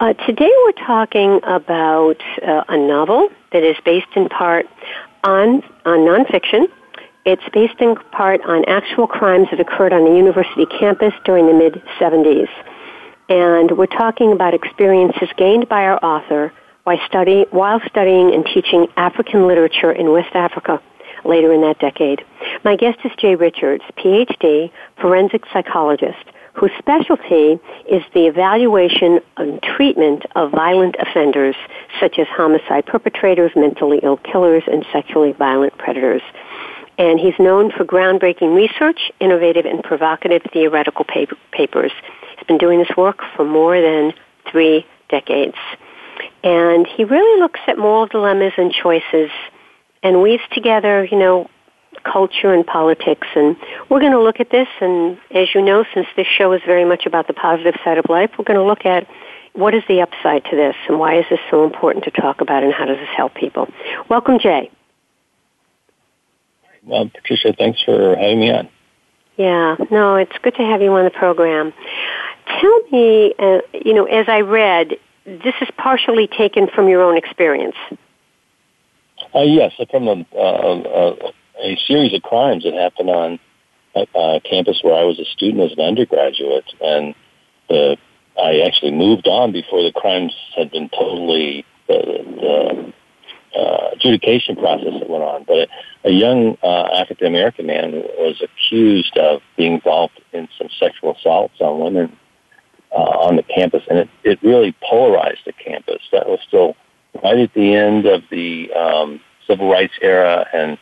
Uh, today we're talking about uh, a novel that is based in part on, on nonfiction. It's based in part on actual crimes that occurred on a university campus during the mid 70s and we're talking about experiences gained by our author while, study, while studying and teaching African literature in West Africa later in that decade. My guest is Jay Richards, PhD, forensic psychologist, whose specialty is the evaluation and treatment of violent offenders such as homicide perpetrators, mentally ill killers, and sexually violent predators. And he's known for groundbreaking research, innovative and provocative theoretical papers He's been doing this work for more than three decades. And he really looks at moral dilemmas and choices and weaves together, you know, culture and politics. And we're going to look at this. And as you know, since this show is very much about the positive side of life, we're going to look at what is the upside to this and why is this so important to talk about and how does this help people. Welcome, Jay. Well, Patricia, thanks for having me on. Yeah, no, it's good to have you on the program. Tell me, uh, you know, as I read, this is partially taken from your own experience. Uh, yes, from a, uh, uh, a series of crimes that happened on a uh, campus where I was a student as an undergraduate, and the, I actually moved on before the crimes had been totally the, the uh, adjudication process that went on. But a, a young uh, African American man was accused of being involved in some sexual assaults on women uh, on the campus, and it, it really polarized the campus. That was still right at the end of the um, civil rights era, and uh,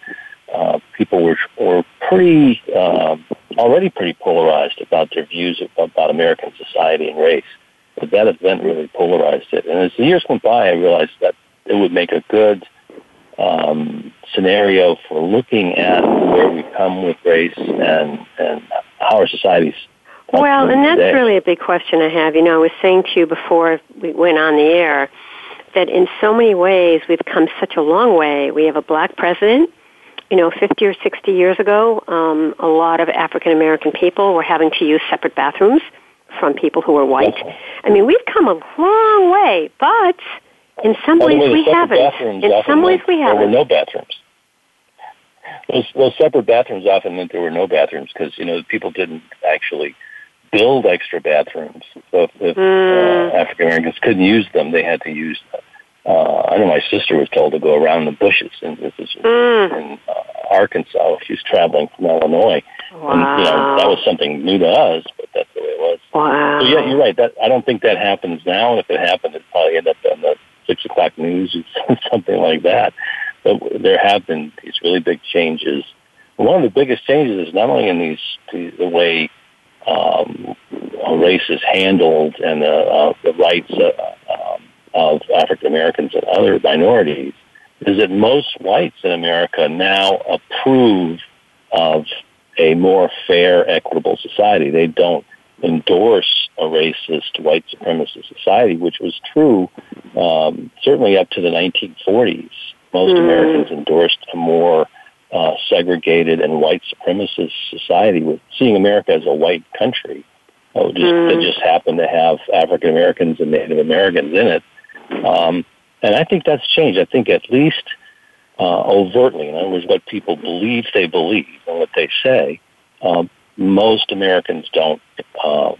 people were were pretty uh, already pretty polarized about their views of, about American society and race. But that event really polarized it, and as the years went by, I realized that it would make a good um, scenario for looking at where we come with race and and how our societies. Well, and that's today. really a big question I have. You know, I was saying to you before we went on the air that in so many ways we've come such a long way. We have a black president. You know, 50 or 60 years ago, um, a lot of African American people were having to use separate bathrooms from people who were white. I mean, we've come a long way, but in some ways way, we haven't. In some ways we haven't. There were no bathrooms. Those, those separate bathrooms often meant there were no bathrooms because you know people didn't actually build extra bathrooms. So if, if mm. uh, African Americans couldn't use them, they had to use. Uh, I know my sister was told to go around the bushes, and this is mm. in uh, Arkansas. She was traveling from Illinois, wow. and you know that was something new to us, but that's the way it was. Wow. So yeah, you're right. That I don't think that happens now, and if it happened, it'd probably end up on the six o'clock news or something like that. But there have been these really big changes. One of the biggest changes is not only in these the, the way um, race is handled and the, uh, the rights uh, um, of African Americans and other minorities, is that most whites in America now approve of a more fair, equitable society. They don't endorse a racist white supremacist society, which was true um, certainly up to the 1940s. Most mm. Americans endorsed a more uh, segregated and white supremacist society, with seeing America as a white country. Oh, just, mm. that just happened to have African Americans and Native Americans in it. Um, and I think that's changed. I think at least uh, overtly, in other words, what people believe they believe and what they say, um, most Americans don't uh,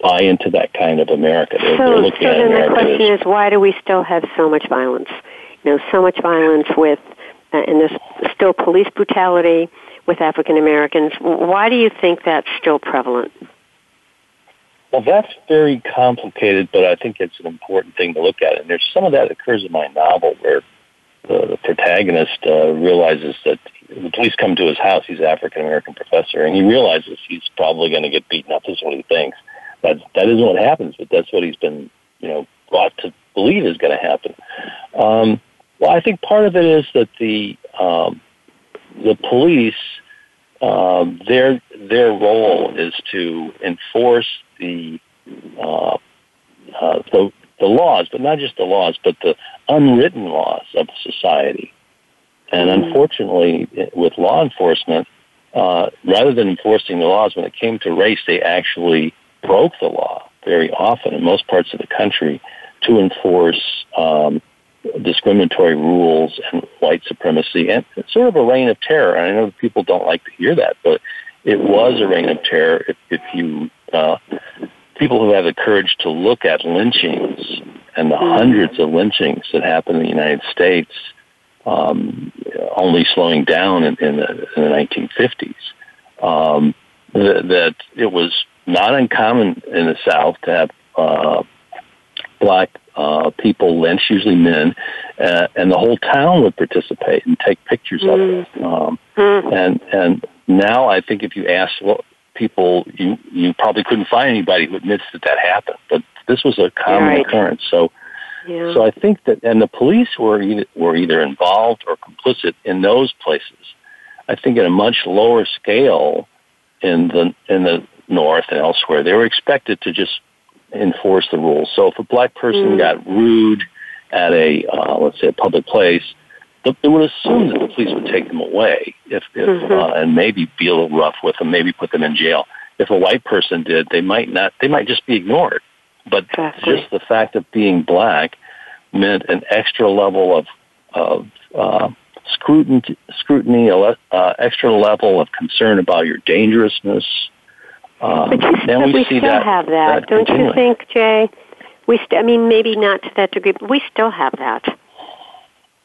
buy into that kind of America. They're, so, they're looking so at then America the question as, is, why do we still have so much violence? You know, so much violence with, uh, and there's still police brutality with African Americans. Why do you think that's still prevalent? Well, that's very complicated, but I think it's an important thing to look at. And there's some of that occurs in my novel where the, the protagonist uh, realizes that the police come to his house. He's an African American professor, and he realizes he's probably going to get beaten up. This is what he thinks. That that isn't what happens, but that's what he's been, you know, brought to believe is going to happen. Um, well, I think part of it is that the um, the police, um, their their role is to enforce the uh, uh, the the laws, but not just the laws, but the unwritten laws of society. And unfortunately, with law enforcement, uh, rather than enforcing the laws, when it came to race, they actually broke the law very often in most parts of the country to enforce um, discriminatory rules and white supremacy and sort of a reign of terror. And I know people don't like to hear that, but it was a reign of terror. If, if you uh, people who have the courage to look at lynchings and the hundreds of lynchings that happened in the United States, um, only slowing down in, in, the, in the 1950s, um, that, that it was not uncommon in the South to have uh, black uh, people lynched, usually men, uh, and the whole town would participate and take pictures mm. of it. Um, mm. And and now I think if you ask well, people, you you probably couldn't find anybody who admits that that happened. But this was a common right. occurrence. So. Yeah. So I think that, and the police were either, were either involved or complicit in those places. I think at a much lower scale in the in the north and elsewhere, they were expected to just enforce the rules. So if a black person mm. got rude at a uh, let's say a public place, they would assume that the police would take them away if, if mm-hmm. uh, and maybe be a little rough with them, maybe put them in jail. If a white person did, they might not. They might just be ignored. But exactly. just the fact of being black meant an extra level of of uh, scrutiny, scrutiny, uh, extra level of concern about your dangerousness. Uh, but you still, we, we see still that, have that, that don't continuing. you think, Jay? We, st- I mean, maybe not to that degree, but we still have that.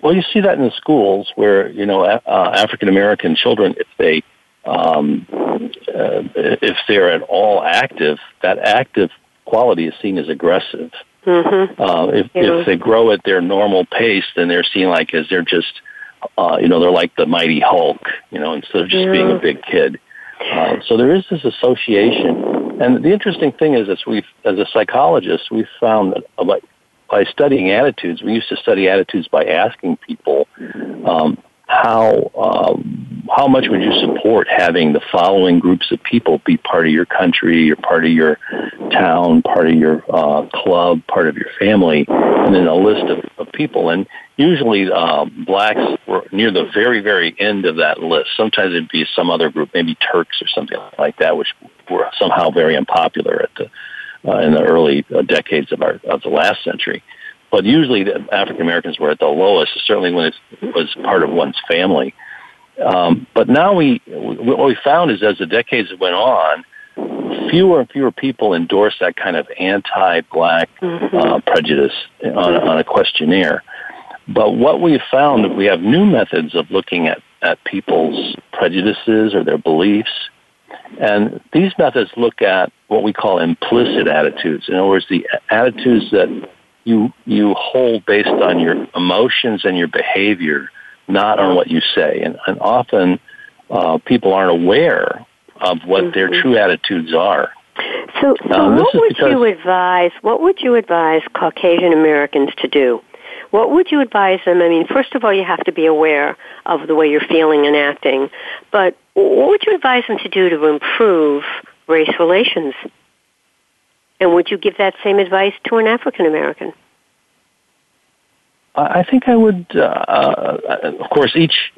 Well, you see that in the schools where you know uh, African American children, if they um, uh, if they're at all active, that active quality is seen as aggressive. Mm-hmm. Uh, if, Yeah. if they grow at their normal pace, then they're seen like as they're just, uh, you know, they're like the mighty Hulk, you know, instead of just Yeah. being a big kid. Uh, so there is this association, and the interesting thing is, as we, as a psychologist, we've found that by, by studying attitudes, we used to study attitudes by asking people um, how um, how much would you support having the following groups of people be part of your country, or part of your town, part of your uh, club, part of your family, and then a list of, of people. And usually, um, blacks were near the very, very end of that list. Sometimes it'd be some other group, maybe Turks or something like that, which were somehow very unpopular at the uh, in the early uh, decades of our of the last century. But usually, the African Americans were at the lowest, certainly when it was part of one's family. Um, but now we, what we found is as the decades went on, fewer and fewer people endorse that kind of anti-black uh, prejudice on, on a questionnaire. But what we've found that we have new methods of looking at, at people's prejudices or their beliefs. And these methods look at what we call implicit attitudes. In other words, the attitudes that you, you hold based on your emotions and your behavior, not on what you say. And, and often uh, people aren't aware of what their true attitudes are. So, so Um, what would because- you advise? What would you advise Caucasian Americans to do? What would you advise them? I mean, first of all, you have to be aware of the way you're feeling and acting. But what would you advise them to do to improve race relations? And would you give that same advice to an African American? I think I would. Uh, uh, of course, each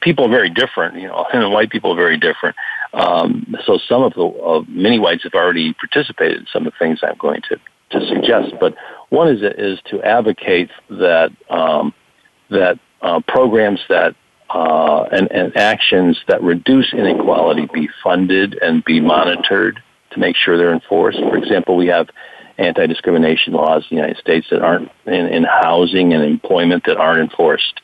people are very different, you know, and white people are very different. Um, so some of the uh, many whites have already participated in some of the things I'm going to to suggest. But one is is to advocate that um, that uh, programs that uh, and, and actions that reduce inequality be funded and be monitored to make sure they're enforced. For example, we have anti-discrimination laws in the United States that aren't in, in housing and employment that aren't enforced.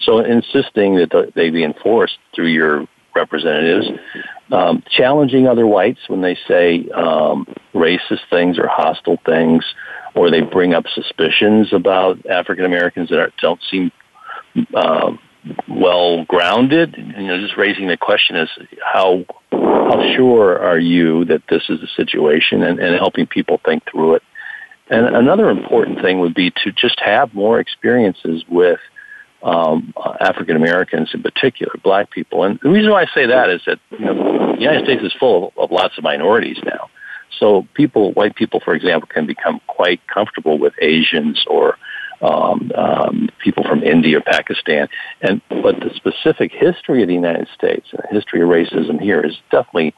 So insisting that they be enforced through your representatives, um, challenging other whites when they say um, racist things or hostile things, or they bring up suspicions about African Americans that don't seem uh, well grounded. You know, just raising the question is how how sure are you that this is a situation, and, and helping people think through it. And another important thing would be to just have more experiences with um, African Americans in particular, black people. And the reason why I say that is that you know, the United States is full of, of lots of minorities now. So people, white people, for example, can become quite comfortable with Asians or um, um, people from India or Pakistan. And but the specific history of the United States and the history of racism here is definitely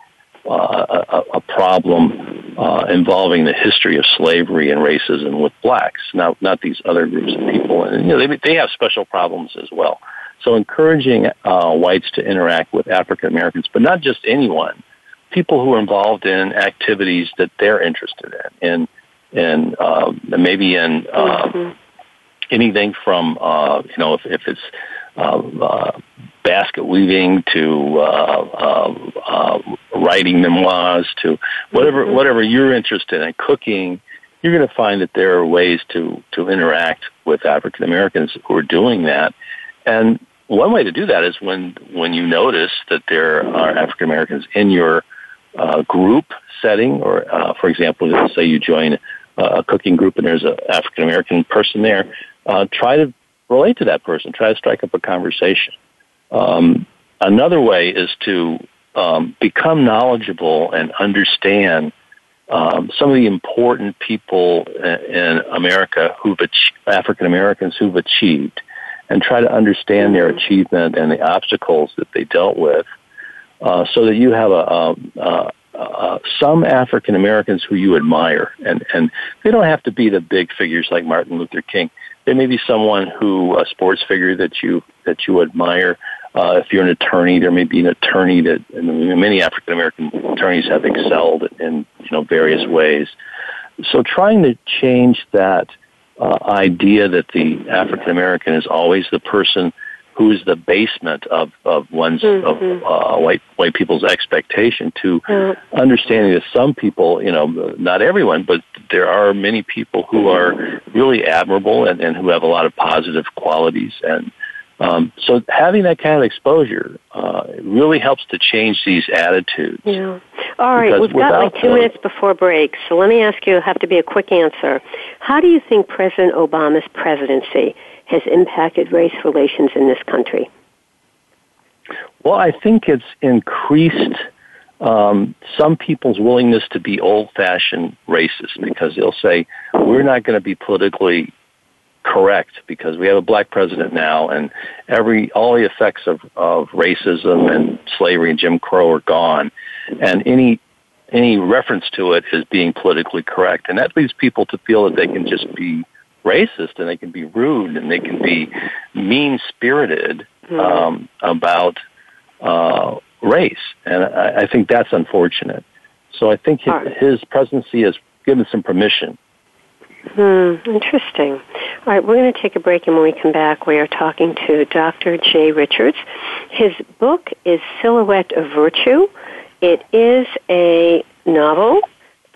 uh, a, a problem uh, involving the history of slavery and racism with blacks, not not these other groups of people. And you know, they they have special problems as well. So encouraging uh, whites to interact with African Americans, but not just anyone, people who are involved in activities that they're interested in, in, in uh, maybe in uh, mm-hmm. Anything from uh, you know if, if it's uh, uh, basket weaving to uh, uh, uh, writing memoirs to whatever mm-hmm. whatever you're interested in cooking you're going to find that there are ways to to interact with African Americans who are doing that and one way to do that is when when you notice that there are African Americans in your uh, group setting or uh, for example let's say you join a cooking group and there's an African American person there uh, try to relate to that person. Try to strike up a conversation. Um, another way is to um, become knowledgeable and understand um, some of the important people in America who've African Americans who've achieved, and try to understand their achievement and the obstacles that they dealt with, uh, so that you have a, a, a uh, some African Americans who you admire, and and they don't have to be the big figures like Martin Luther King there may be someone who a sports figure that you that you admire. Uh, if you're an attorney, there may be an attorney that many African American attorneys have excelled in you know various ways. So trying to change that uh, idea that the African American is always the person who's the basement of of one's mm-hmm. of uh, white white people's expectation to mm-hmm. understanding that some people, you know, not everyone, but there are many people who are really admirable and, and who have a lot of positive qualities and. Um, so having that kind of exposure uh, really helps to change these attitudes. Yeah. All right, we've got like two minutes before break, so let me ask you. Have to be a quick answer. How do you think President Obama's presidency has impacted race relations in this country? Well, I think it's increased um, some people's willingness to be old-fashioned racist because they'll say we're not going to be politically correct because we have a black president now, and every all the effects of of racism and slavery and Jim Crow are gone, and any any reference to it is being politically correct, and that leads people to feel that they can just be racist and they can be rude and they can be mean spirited mm-hmm. um, about uh, race, and I, I think that's unfortunate. So I think his, right. his presidency has given some permission. Hmm, interesting. All right, we're going to take a break, and when we come back, we are talking to Dr. Jay Richards. His book is Silhouette of Virtue. It is a novel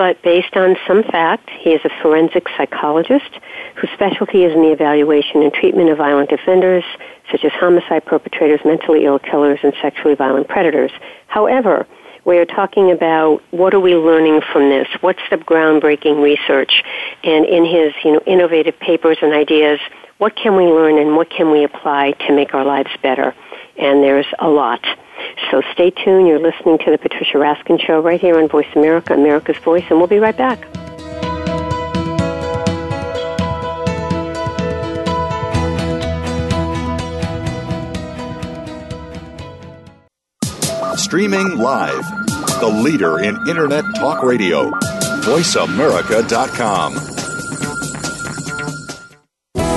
but based on some fact, he is a forensic psychologist whose specialty is in the evaluation and treatment of violent offenders, such as homicide perpetrators, mentally ill killers, and sexually violent predators. However, we are talking about what are we learning from this? What's the groundbreaking research? And in his, you know, innovative papers and ideas, what can we learn and what can we apply to make our lives better? And there's a lot. So stay tuned. You're listening to the Patricia Raskin Show right here on Voice America, America's Voice, and we'll be right back. Streaming live, the leader in Internet Talk Radio, voiceamerica.com.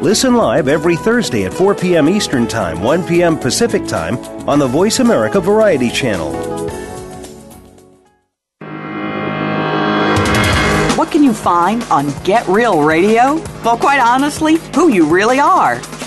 Listen live every Thursday at 4 p.m. Eastern Time, 1 p.m. Pacific Time on the Voice America Variety Channel. What can you find on Get Real Radio? Well, quite honestly, who you really are.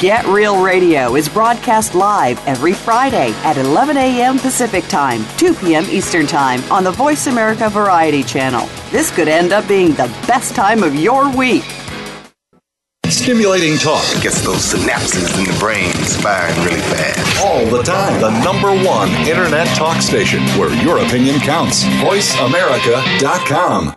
Get Real Radio is broadcast live every Friday at 11 a.m. Pacific Time, 2 p.m. Eastern Time on the Voice America Variety Channel. This could end up being the best time of your week. Stimulating talk gets those synapses in the brain firing really fast. all the time. The number one internet talk station where your opinion counts. VoiceAmerica.com.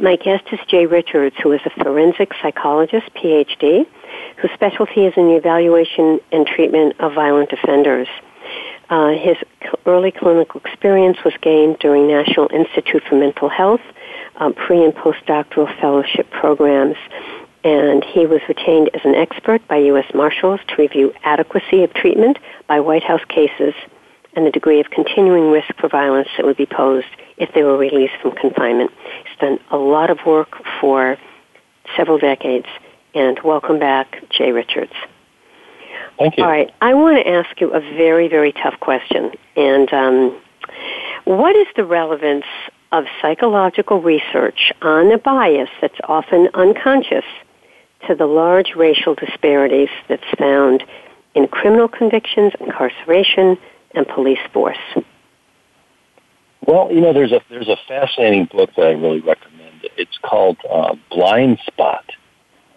My guest is Jay Richards, who is a forensic psychologist, PhD, whose specialty is in the evaluation and treatment of violent offenders. Uh, his early clinical experience was gained during National Institute for Mental Health um, pre and postdoctoral fellowship programs, and he was retained as an expert by U.S. Marshals to review adequacy of treatment by White House cases and the degree of continuing risk for violence that would be posed if they were released from confinement. He's done a lot of work for several decades, and welcome back, Jay Richards. Thank you. All right, I want to ask you a very, very tough question. And um, what is the relevance of psychological research on a bias that's often unconscious to the large racial disparities that's found in criminal convictions, incarceration, and police force? Well, you know, there's a there's a fascinating book that I really recommend. It's called uh, Blind Spot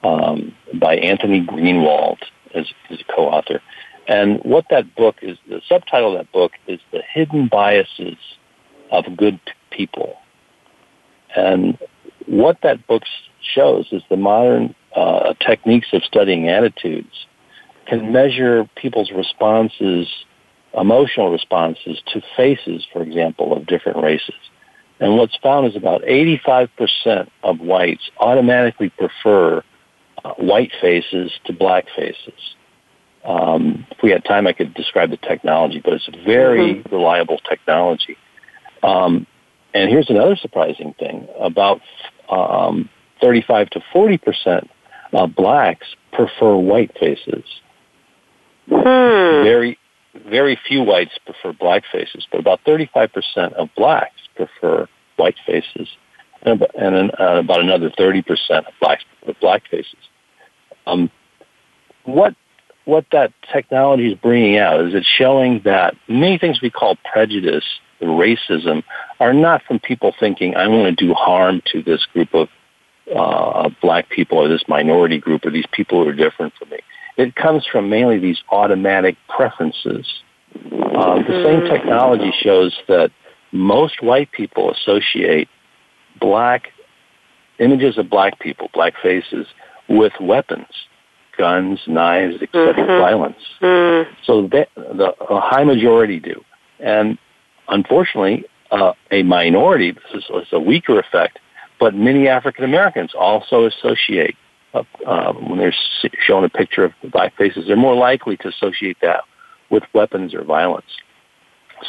um, by Anthony Greenwald as a co-author. And what that book is, the subtitle of that book is "The Hidden Biases of Good People." And what that book shows is the modern uh, techniques of studying attitudes can measure people's responses emotional responses to faces, for example, of different races. And what's found is about 85% of whites automatically prefer uh, white faces to black faces. Um, if we had time, I could describe the technology, but it's very mm-hmm. reliable technology. Um, and here's another surprising thing: about um, 35 to 40 percent of blacks prefer white faces. Hmm. Very, very few whites prefer black faces, but about 35% of blacks prefer white faces, and about, uh, about another 30% of blacks prefer black faces. Um, what what that technology is bringing out is it's showing that many things we call prejudice, racism, are not from people thinking I want to do harm to this group of uh, black people or this minority group or these people who are different from me. It comes from mainly these automatic preferences. Uh, the same technology shows that most white people associate black images of black people, black faces, with weapons, guns, knives, etc., Mhm. violence. Mm. So they, the a high majority do, and unfortunately, uh, a minority. This is, is a weaker effect, but many African Americans also associate uh, when they're shown a picture of black faces. They're more likely to associate that with weapons or violence.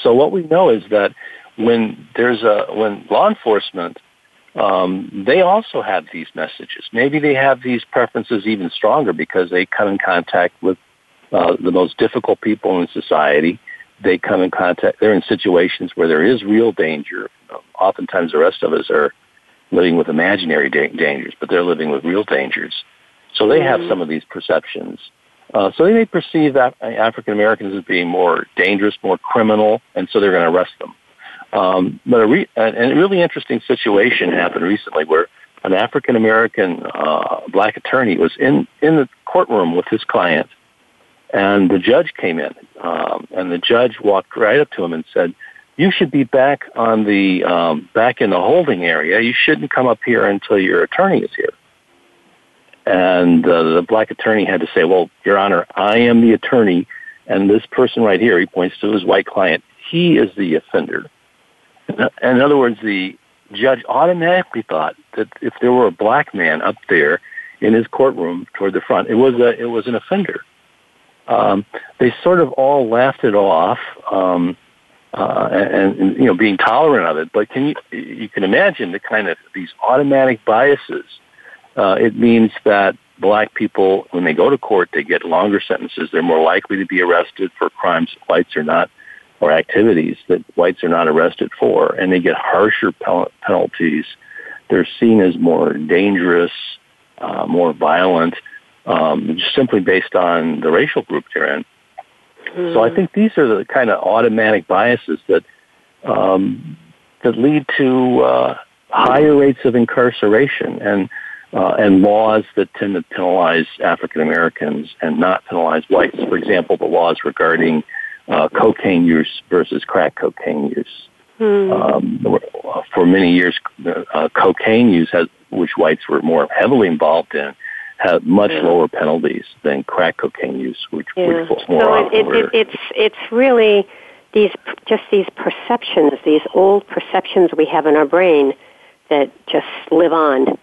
So what we know is that when there's a when law enforcement um, they also have these messages. Maybe they have these preferences even stronger because they come in contact with uh, the most difficult people in society. They come in contact. They're in situations where there is real danger. Oftentimes, the rest of us are living with imaginary da- dangers, but they're living with real dangers. So they have mm-hmm. some of these perceptions. Uh, so they may perceive Af- African Americans as being more dangerous, more criminal, and so they're going to arrest them. Um, but a, re- a, a really interesting situation happened recently where an African American uh, black attorney was in in the courtroom with his client, and the judge came in, um, and the judge walked right up to him and said, "You should be back on the um, back in the holding area. You shouldn't come up here until your attorney is here." And uh, the black attorney had to say, "Well, Your Honor, I am the attorney, and this person right here," he points to his white client, "he is the offender." In other words, the judge automatically thought that if there were a black man up there in his courtroom toward the front, it was a it was an offender. Um, they sort of all laughed it off, um, uh, and, and you know, being tolerant of it. But can you you can imagine the kind of these automatic biases? Uh, it means that black people, when they go to court, they get longer sentences. They're more likely to be arrested for crimes whites are not or activities that whites are not arrested for, and they get harsher penalties. They're seen as more dangerous, uh, more violent, um, just simply based on the racial group they're in. Mm. So I think these are the kind of automatic biases that um, that lead to uh, higher rates of incarceration and uh, and laws that tend to penalize African Americans and not penalize whites. For example, the laws regarding uh, cocaine use versus crack cocaine use. Hmm. Um, for many years, uh, cocaine use, has, which whites were more heavily involved in, had much yeah. lower penalties than crack cocaine use, which, yeah. which more so it, it, it, it's it's really these just these perceptions, these old perceptions we have in our brain that just live on.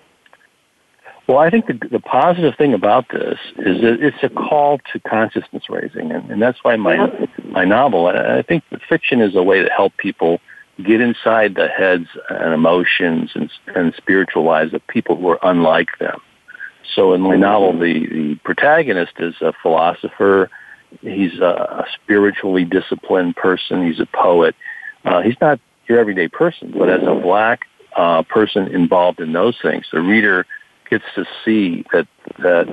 Well, I think the, the positive thing about this is that it's a call to consciousness raising, and, and that's why my my novel. I think the fiction is a way to help people get inside the heads and emotions and, and spiritual lives of people who are unlike them. So in my novel, the, the protagonist is a philosopher. He's a, spiritually disciplined person. He's a poet. Uh, he's not your everyday person, but as a black uh, person involved in those things, the reader gets to see that that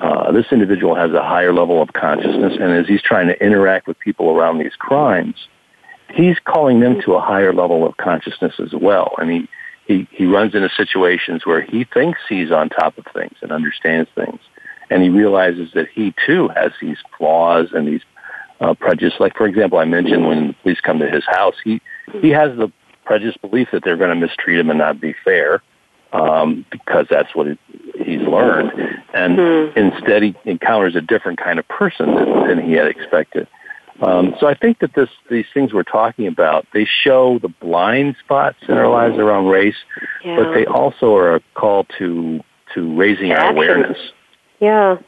uh, this individual has a higher level of consciousness, and as he's trying to interact with people around these crimes, he's calling them to a higher level of consciousness as well. And he he he runs into situations where he thinks he's on top of things and understands things, and he realizes that he too has these flaws and these uh, prejudice. Like for example, I mentioned when the police come to his house, he he has the prejudiced belief that they're going to mistreat him and not be fair um, because that's what it, he's learned. And mm-hmm. instead, he encounters a different kind of person than, than he had expected. Um, so I think that this, these things we're talking about, they show the blind spots in our lives around race, yeah. but they also are a call to to raising our awareness. Yeah.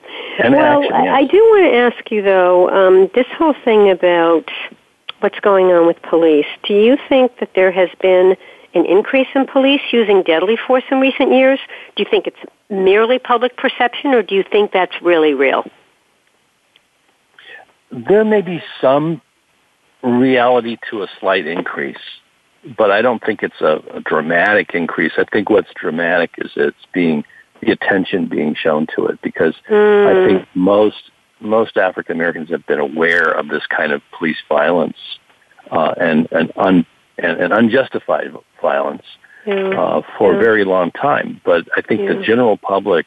And well, action, yes. I do want to ask you though, um, this whole thing about what's going on with police. Do you think that there has been an increase in police using deadly force in recent years? Do you think it's merely public perception, or do you think that's really real? There may be some reality to a slight increase, but I don't think it's a, a dramatic increase. I think what's dramatic is it's being the attention being shown to it because mm. I think most most African Americans have been aware of this kind of police violence uh, and and un, and, and unjustified violence uh, for a very long time. But I think the general public,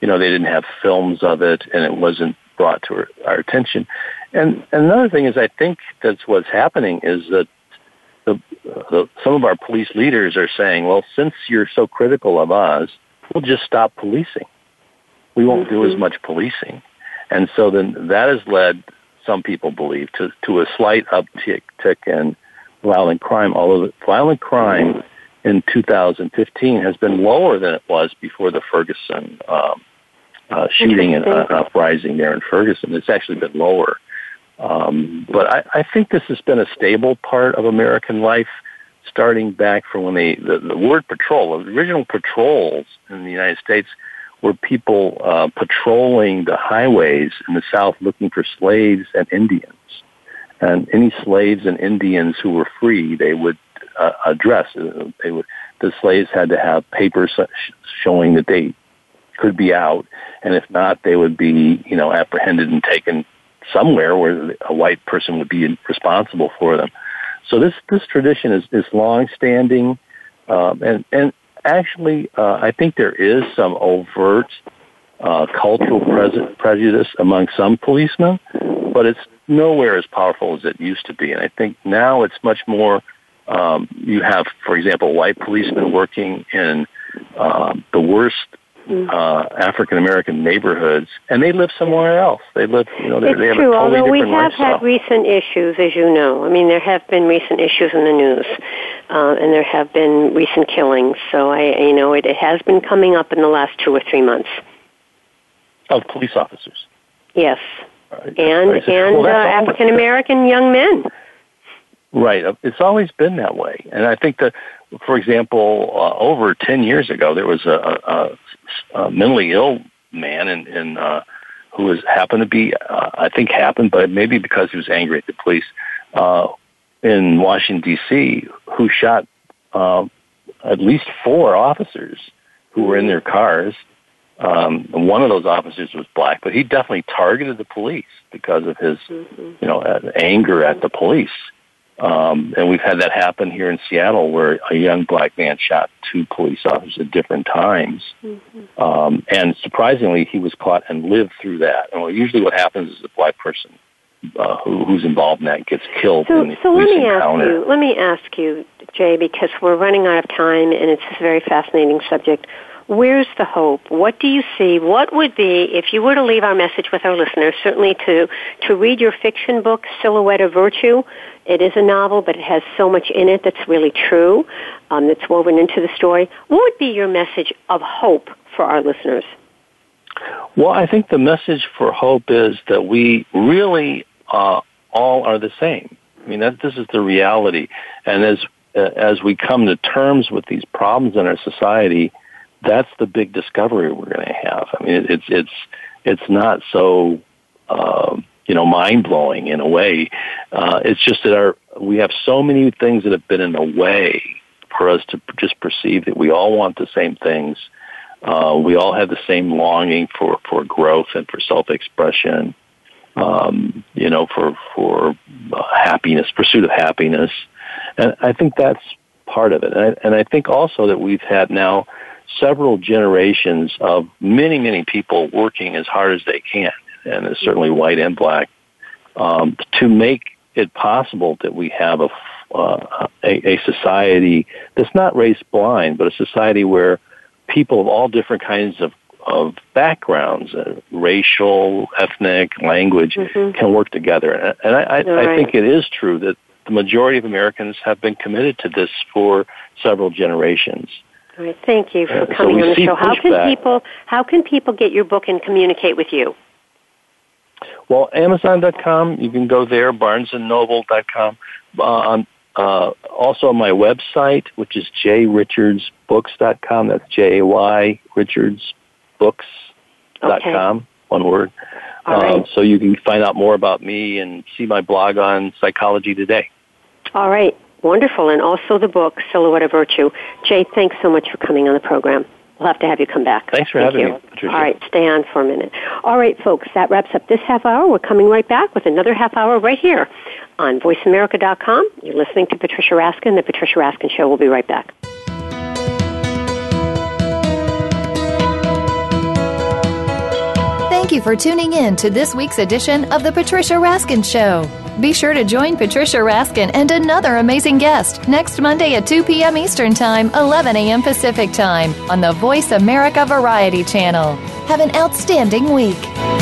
you know, they didn't have films of it, and it wasn't brought to our, our attention. And, and another thing is, I think that's what's happening is that the, the, some of our police leaders are saying, well, since you're so critical of us, we'll just stop policing. We won't mm-hmm. do as mm-hmm. much policing. And so then that has led some people believe to, to a slight uptick in violent crime, although violent crime in 2015 has been lower than it was before the Ferguson um, uh, shooting and uh, uprising there in Ferguson. It's actually been lower. Um, but I, I think this has been a stable part of American life starting back from when they, the, the word patrol, the original patrols in the United States were people uh, patrolling the highways in the South looking for slaves and Indians. And any slaves and Indians who were free, they would uh, address. They would, the slaves had to have papers showing that they could be out, and if not, they would be, you know, apprehended and taken somewhere where a white person would be responsible for them. So this this tradition is is long standing, um, and and actually, uh, I think there is some overt uh, cultural pre- prejudice among some policemen, but it's nowhere as powerful as it used to be. And I think now it's much more. Um, you have, for example, white policemen working in uh, the worst Mm. uh, African American neighborhoods, and they live somewhere else. They live, you know, it's they have true, a totally although we have lifestyle. had recent issues, as you know. I mean, there have been recent issues in the news, uh, and there have been recent killings. So I, you know, it, it has been coming up in the last two or three months. Of police officers. Yes, Right. and Right. and Well, uh, African American young men. Right. It's always been that way. And I think that, for example, uh, over 10 years ago, there was a, a mentally ill man in, in uh, who was happened to be, uh, I think happened, but maybe because he was angry at the police, uh, in Washington, D.C., who shot uh, at least four officers who were in their cars. Um, one of those officers was black, but he definitely targeted the police because of his, Mm-hmm. you know, uh, anger at the police. Um, and we've had that happen here in Seattle where a young black man shot two police officers at different times. Mm-hmm. Um, and surprisingly, he was caught and lived through that. And well, usually what happens is a black person uh, who, who's involved in that gets killed So, in the so let me ask encounter. you. Let me ask you, Jay, because we're running out of time, and it's a very fascinating subject. Where's the hope? What do you see? What would be, if you were to leave our message with our listeners, certainly to, to read your fiction book, Silhouette of Virtue. It is a novel, but it has so much in it that's really true, um, that's woven into the story. What would be your message of hope for our listeners? Well, I think the message for hope is that we really uh, all are the same. I mean, that this is the reality, and as uh, as we come to terms with these problems in our society, that's the big discovery we're going to have. I mean, it's it's it's not so uh, you know mind blowing in a way. Uh, it's just that our we have so many things that have been in the way for us to just perceive that we all want the same things. Uh, we all have the same longing for, for growth and for self-expression, um, you know, for, for uh, happiness, pursuit of happiness. And I think that's part of it. And I, and I think also that we've had now several generations of many, many people working as hard as they can, and it's certainly white and black, um, to make it possible that we have a, uh, a, a society that's not race blind, but a society where people of all different kinds of of backgrounds, uh, racial, ethnic, language, Mhm. can work together. And, and I, I, I think it is true that the majority of Americans have been committed to this for several generations. All right, thank you for so coming we on the show. How can people how can people get your book and communicate with you? Well, Amazon.com, you can go there, BarnesandNoble.com. Uh, uh, also on my website, which is jayrichardsbooks.com. That's J-A-Y richardsbooks.com, one word. All right. Um, so you can find out more about me and see my blog on Psychology Today. All right, wonderful, and also the book Silhouette of Virtue. Jay, thanks so much for coming on the program. We'll have to have you come back. Thanks for Thank having you. me, Patricia. All right, stay on for a minute. All right, folks, that wraps up this half hour. We're coming right back with another half hour right here on VoiceAmerica.com. You're listening to Patricia Raskin. The Patricia Raskin Show. We'll be right back. Thank you for tuning in to this week's edition of The Patricia Raskin Show. Be sure to join Patricia Raskin and another amazing guest next Monday at 2 p.m. Eastern Time, 11 a.m. Pacific Time on the Voice America Variety Channel. Have an outstanding week.